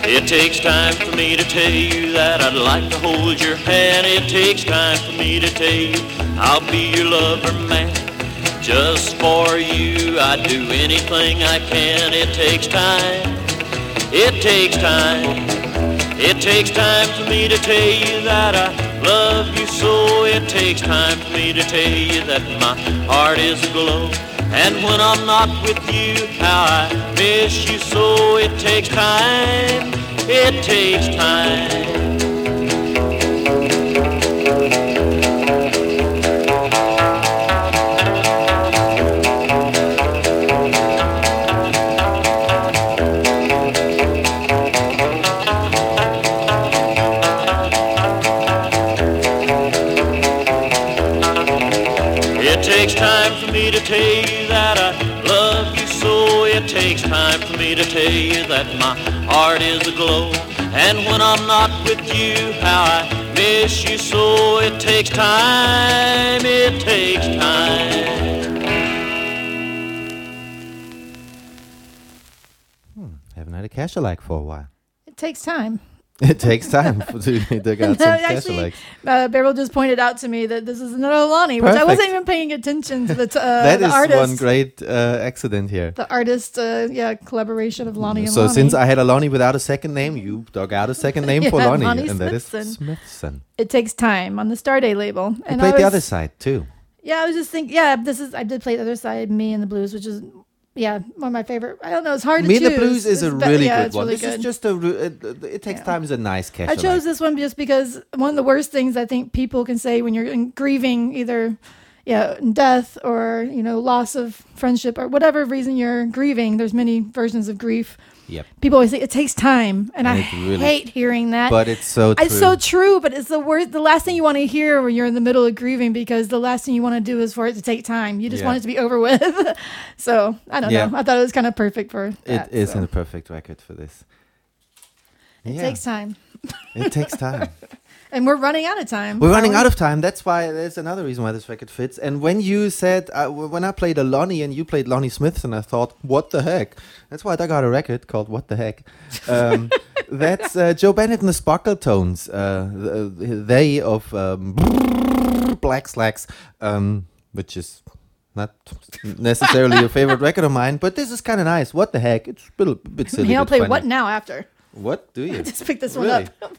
It takes time for me to tell I'd like to hold your hand. It takes time for me to tell you I'll be your lover, man. Just for you, I'd do anything I can. It takes time. It takes time. It takes time for me to tell you that I love you so. It takes time for me to tell you that my heart is aglow. And when I'm not with you, how I miss you so. It takes time. It takes time. Tell you that I love you so. It takes time for me to tell you that my heart is aglow. And when I'm not with you, how I miss you so. It takes time. It takes time. Hmm, Haven't had a cash alike for a while. It takes time. It takes time to dig out some actually, alikes. uh, Beryl just pointed out to me that this is another Lonnie, which I wasn't even paying attention to the, t- uh, That the is artist. one great uh, accident here. the artist, uh, yeah, collaboration of Lonnie and So since I had a Lonnie without a second name, you dug out a second name for Yeah, Lonnie, Lonnie and that is Smithson. Smithson. it takes time on the Starday label. You And played I the other side too. Yeah, I was just thinking. Yeah, this is. I did play the other side, Me and the Blues, which is, yeah, one of my favorite. I don't know. It's hard Me to and the. Blues is a be- really yeah, good it's one. really this is just a. It, it takes time is a nice cash I chose this one just because one of the worst things I think people can say when you're in grieving either yeah, death or, you know, loss of friendship or whatever reason you're grieving. There's many versions of grief. Yep. People always say it takes time, and, And I really- hate hearing that. But it's so It's so true. true, but it's the worst. The last thing you want to hear when you're in the middle of grieving, because the last thing you want to do is for it to take time. You just Yeah. want it to be over with. so I don't Yeah. know. I thought it was kind of perfect for It that. is so. a perfect record for this. It Yeah. takes time, It takes time. and we're running out of time. We're running Alan. out of time. That's why there's another reason why this record fits. And when you said, uh, when I played a Lonnie and you played Lonnie Smith, and I thought, what the heck? That's why I got a record called What the Heck. Um, that's uh, Joe Bennett and the Sparkletones. Uh, they of um, Black Slacks, um, which is not necessarily a favorite record of mine, but this is kind of nice. What the heck? It's a bit, a bit silly. Hey, I'll play funny. what now after. What do you? Just pick this one Really? up.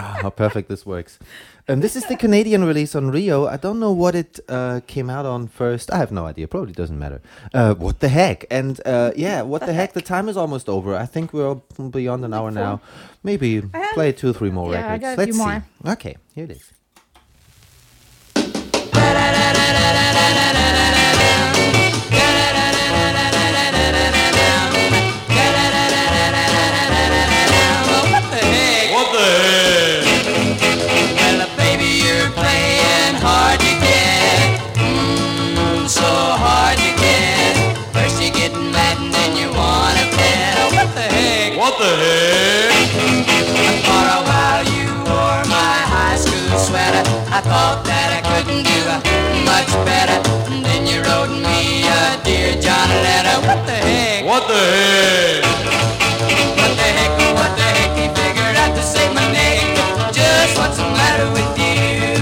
Ah, how perfect this works. Um, this is the Canadian release on REO. I don't know what it uh, came out on first. I have no idea. Probably doesn't matter. Uh, what the heck? And uh, yeah, what the heck? The time is almost over. I think we're beyond an hour now. Maybe play two, three more Yeah, I records. got a Let's few see. more. Okay, here it is. What the heck? What the heck, what the heck, he figured out to save my neck. Just what's the matter with you?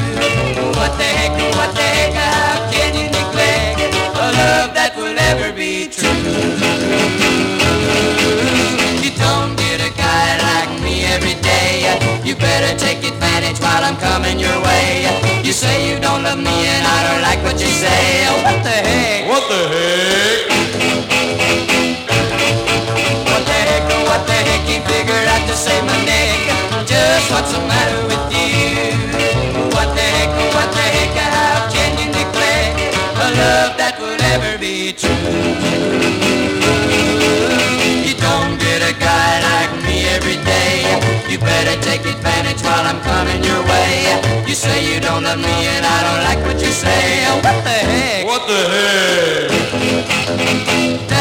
What the heck, what the heck, how can you neglect a love that will never be true? You don't get a guy like me every day. You better take advantage while I'm coming your way. You say you don't love me and I don't like what you say. Oh, what the heck? What the heck? What's the matter with you? What the heck, what the heck, how can you neglect a love that will ever be true? You don't get a guy like me every day. You better take advantage while I'm coming your way. You say you don't love me and I don't like what you say. What the heck? What the heck?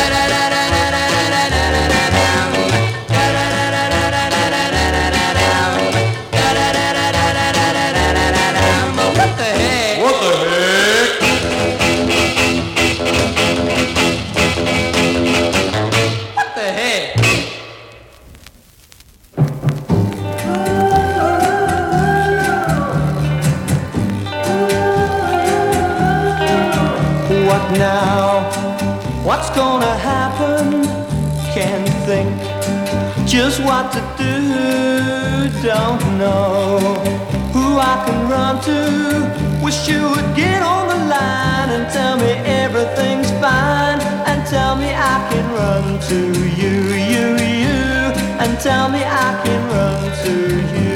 Just what to do. Don't know who I can run to. Wish you would get on the line and tell me everything's fine. And tell me I can run to you, you, you. And tell me I can run to you.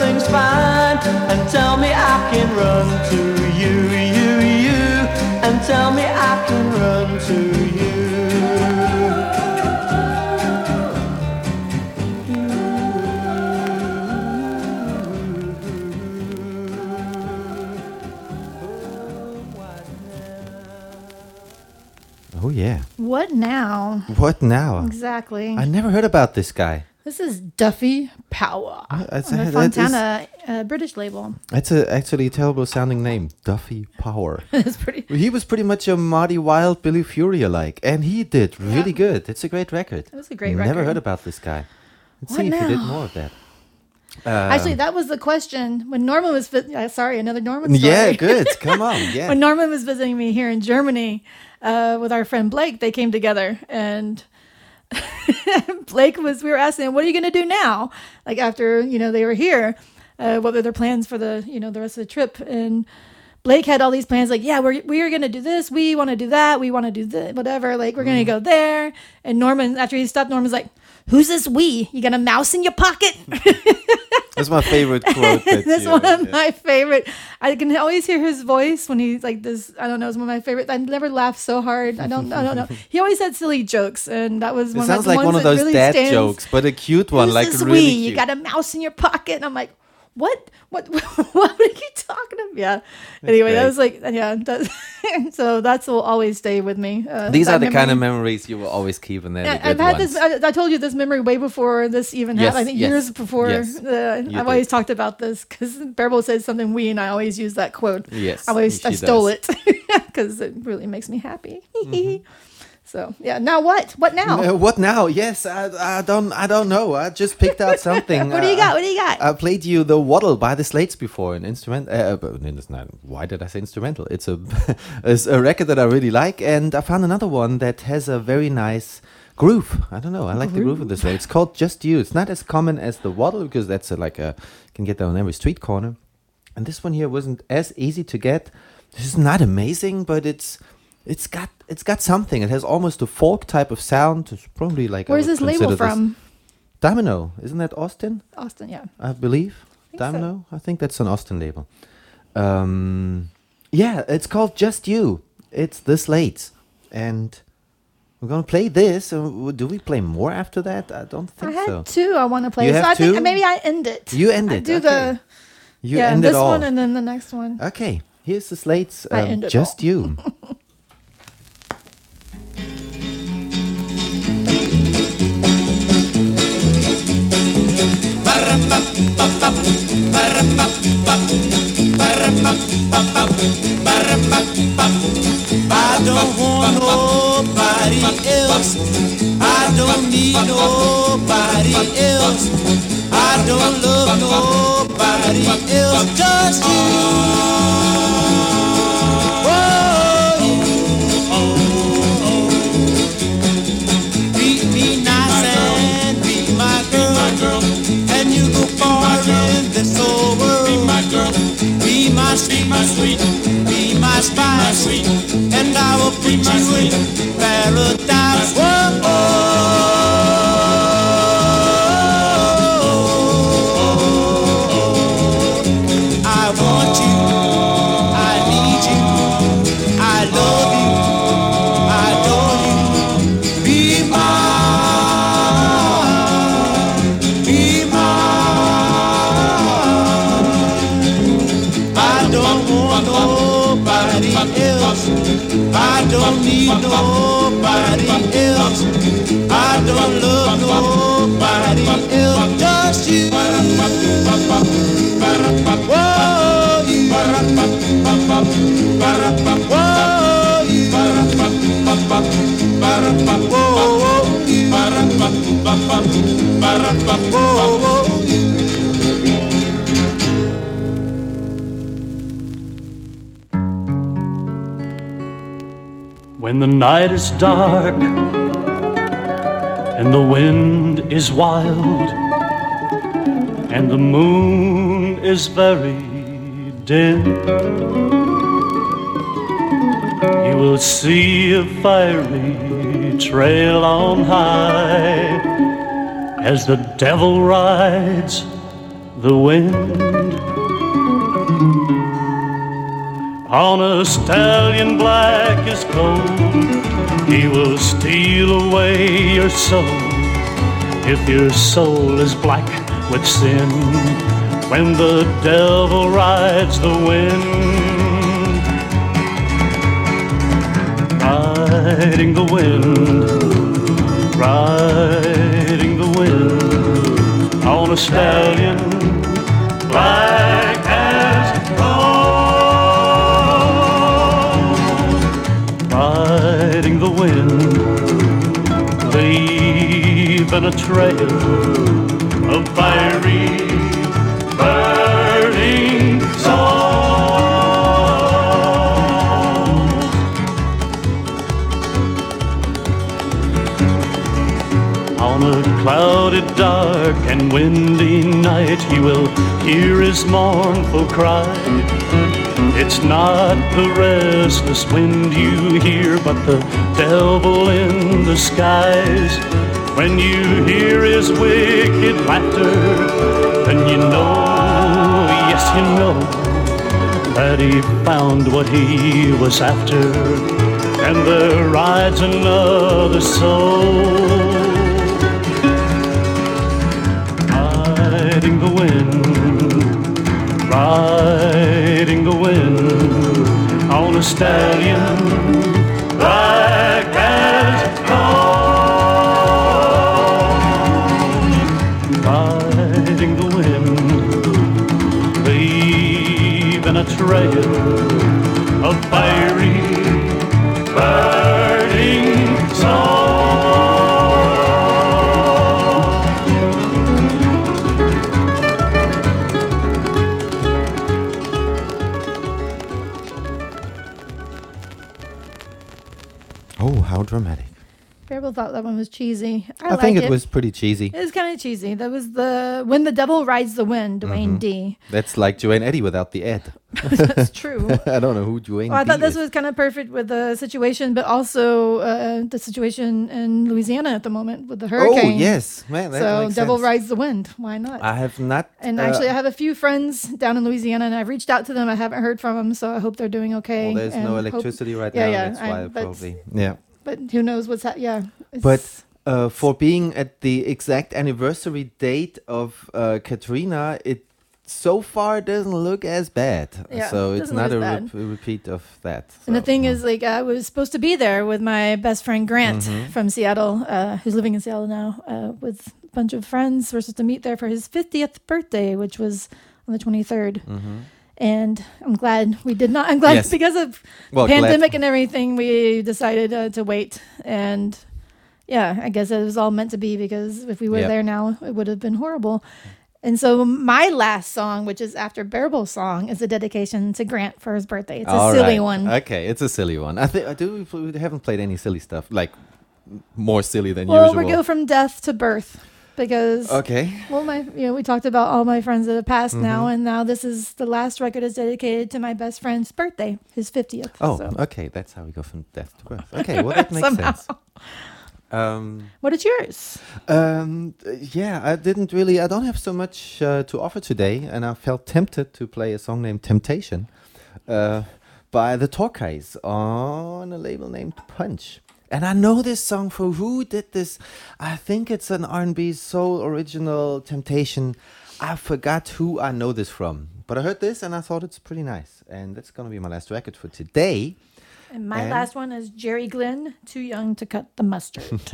Everything's fine. And tell me I can run to you, you, you. And tell me I can run to you. Oh yeah. What now? What now? Exactly. I never heard about this guy. Duffy Power. That's, on the that is- Fontana uh, British label. that's a actually a terrible sounding name. Duffy Power. it's pretty. He was pretty much a Marty Wilde, Billy Fury alike, and he did really good. It's a great record. It was a great Never record. heard about this guy. Let's What see if he did more of that. Actually, Um, that was the question when Norman was. Uh, sorry, another Norman. Story. yeah, good. Come on, yeah. when Norman was visiting me here in Germany uh, with our friend Blake, they came together and Blake was. We were asking him, "What are you going to do now?" Like after you know they were here, uh, what were their plans for the you know the rest of the trip? And Blake had all these plans, like, "Yeah, we're we are going to do this. We want to do that. We want to do this. Whatever. Like we're going to go there." And Norman, after he stopped, Norman's like. Who's this we? You got a mouse in your pocket? That's my favorite quote. that That's you- one of my favorite. I can always hear his voice when he's like this. I don't know. It's one of my favorite. I never laughed so hard. I don't. I don't know. He always had silly jokes, and that was It one sounds of like one of those really dad stands. jokes, but a cute one, Who's like this really we? cute. You got a mouse in your pocket, and I'm like, what? What? What are you talking about? Yeah. anyway, that was like, yeah. That, so that's will always stay with me. Uh, These are the kind of memories you will always keep, and they're Yeah, I've had ones. this. I, I told you this memory way before this even Yes, happened. I think yes, years before. yes, uh, I've did. always talked about this because Bearable says something we, and I always use that quote. Yes, I always I stole does. it because it really makes me happy. So yeah, now what? What now? Uh, what now? Yes, I, I don't I don't know. I just picked out something. What do you Uh, got? What do you got? I played you the Waddle by the Slades before, an instrument. Uh, not, why did I say instrumental? It's a it's a record that I really like, and I found another one that has a very nice groove. I don't know. I like the groove of this one. It's called Just You. It's not as common as the Waddle because that's a, like a can get that on every street corner, and this one here wasn't as easy to get. This is not amazing, but it's it's got it's got something. It has almost a folk type of sound. It's probably like Where's this label from? Domino, isn't that Austin? Austin, yeah. I believe. think so. Domino? I think that's an Austin label. Um, yeah, it's called Just You. It's this late. And we're going to play this. Uh, do we play more after that? I don't think so. I had so. two I want to play. You so have I think two? maybe I end it. You end it. I do okay. the You yeah, end this it all. one and then the next one. Okay, here's the Slades. I Um, end it just all. you. I don't want nobody else. I don't need nobody else. I don't love nobody else. Just you. My sweet, my sweet. Be my spice, sweet. And I will put you in paradise. Whoa. When the night is dark and the wind is wild and the moon is very dim, you will see a fiery trail on high as the devil rides the wind. On a stallion black as coal, he will steal away your soul. If your soul is black with sin, when the devil rides the wind, riding the wind, riding the wind, on a stallion black as riding the wind, leaving a trail clouded, dark, and windy night, you will hear his mournful cry. It's not the restless wind you hear, but the devil in the skies. When you hear his wicked laughter, then you know, yes, you know, that he found what he was after, and there rides another soul. Riding the wind, riding the wind on a stallion black as gold. Riding the wind, leaving a trail of fiery, burning soul. Oh. Bearable thought that one was cheesy. I, I, think it, it was pretty cheesy. It was kind of cheesy. That was the When the Devil Rides the Wind, Duane Mhm. Dee. That's like Duane Eddy without the Ed. That's true. I don't know who Joanne Well, I thought this is. was kind of perfect with the situation, but also uh, the situation in Louisiana at the moment with the hurricane. Oh, yes. Man, so Devil sense. Rides the Wind. Why not? I have not. and uh, actually, I have a few friends down in Louisiana, and I've reached out to them. I haven't heard from them, so I hope they're doing okay. well, there's no hope- electricity right yeah, now. Yeah, that's I- why but- probably. Yeah. But who knows what's that? Yeah. But uh, for being at the exact anniversary date of uh, Katrina, it so far doesn't look as bad. Yeah, so it's not a, a repeat of that. And the thing is, like, I was supposed to be there with my best friend Grant Mhm. from Seattle, uh, who's living in Seattle now, uh, with a bunch of friends. We're supposed to meet there for his 50th birthday, which was on the 23rd. Mhm. And I'm glad we did not. I'm glad Yes. because of Well, glad- pandemic and everything, we decided uh, to wait. And yeah, I guess it was all meant to be because if we were Yep. there now, it would have been horrible. And so my last song, which is after Bearable song, is a dedication to Grant for his birthday. It's a All silly right. one. Okay, it's a silly one. I think I do. We haven't played any silly stuff like more silly than Well, usual. we go from death to birth because Okay. Well, my you know we talked about all my friends that have passed now, Mhm. and now this is the last record is dedicated to my best friend's birthday, his fiftieth. Oh, so. okay. That's how we go from death to birth. Okay, well that makes sense. Um, What is yours? Um, yeah, I didn't really. I don't have so much uh, to offer today, and I felt tempted to play a song named "Temptation" uh, by the Torquays on a label named Punch. And I know this song for who did this. I think it's an R&B soul original "Temptation." I forgot who I know this from, but I heard this and I thought it's pretty nice. And that's gonna be my last record for today. And my And- last one is Jerry Glenn, too young to cut the mustard.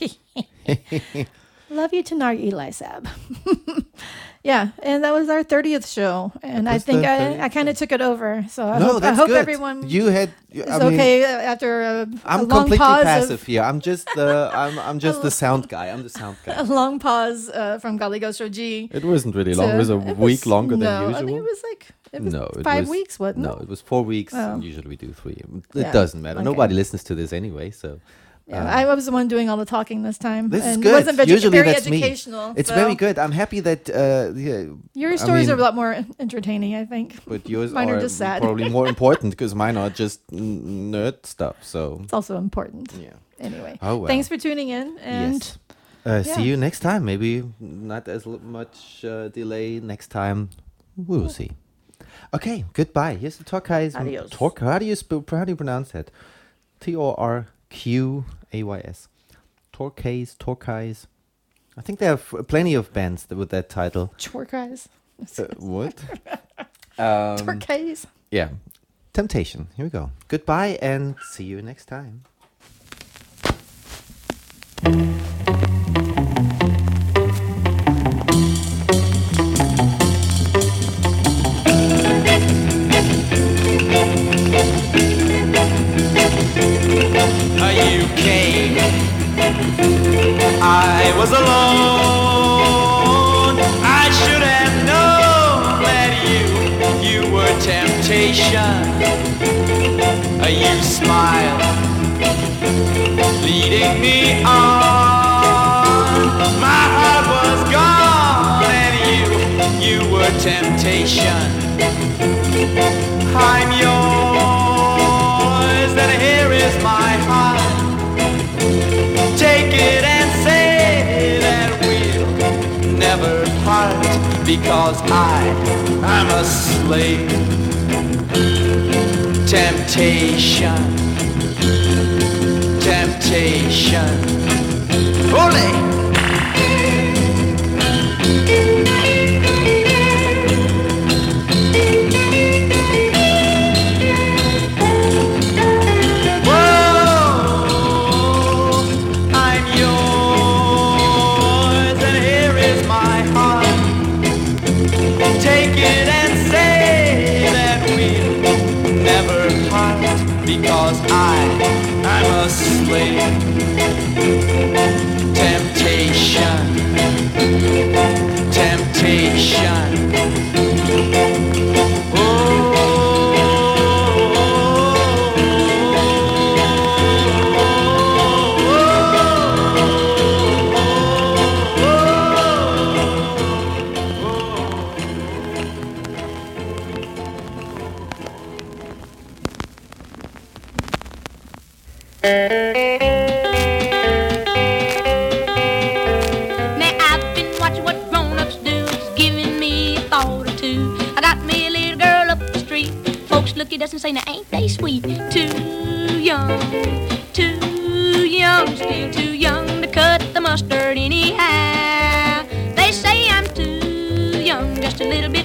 Love you tonight, Eli Sab. yeah, and that was our thirtieth show, and I think I, I kind of took it over. So I no, hope, I hope good. everyone You had. is I mean, okay after a, a I'm long completely pause passive of, here. I'm just the I'm I'm just the sound guy. I'm the sound guy. a long pause uh, from Golly Ghost G. It wasn't really long. It was a it week was- longer no, than I usual. think it was like it was no, it five was- weeks, wasn't no, it? it was four weeks. Oh. Usually we do three. It Yeah, doesn't matter. okay. Nobody listens to this anyway, so. Yeah, um, I was the one doing all the talking this time. this is and good. It wasn't very, Usually very that's me. educational. It's so very good. I'm happy that uh, yeah, Your I stories are a lot more entertaining, I think. But yours Mine are are just sad. probably more important because mine are just n- nerd stuff. So It's also important. Yeah. Anyway. Oh, well. Thanks for tuning in. And yes. Uh, yeah. See you next time. Maybe not as l- much uh, delay next time. We will see. Okay, goodbye. Here's the Torquays. Adios. Torque. How do you how do you pronounce that? T O R Q A Y S. Torquays. Torquays. I think there are f- plenty of bands that, with that title. Chorkais. Uh, what? um, Torquays. yeah. Temptation. Here we go. Goodbye and see you next time. I was alone. I should have known that you, you were temptation. You smiled, leading me on. My heart was gone, and you, you were temptation. I'm yours, and here is my because I, I'm a slave. Temptation, temptation. Ole! Because I, I'm a slave. Temptation, temptation. Now I've been watching what grown-ups do. It's giving me a thought or two. I got me a little girl up the street. Folks look at us and say, now ain't they sweet? Too young, too young, still too young to cut the mustard anyhow. They say I'm too young, just a little bit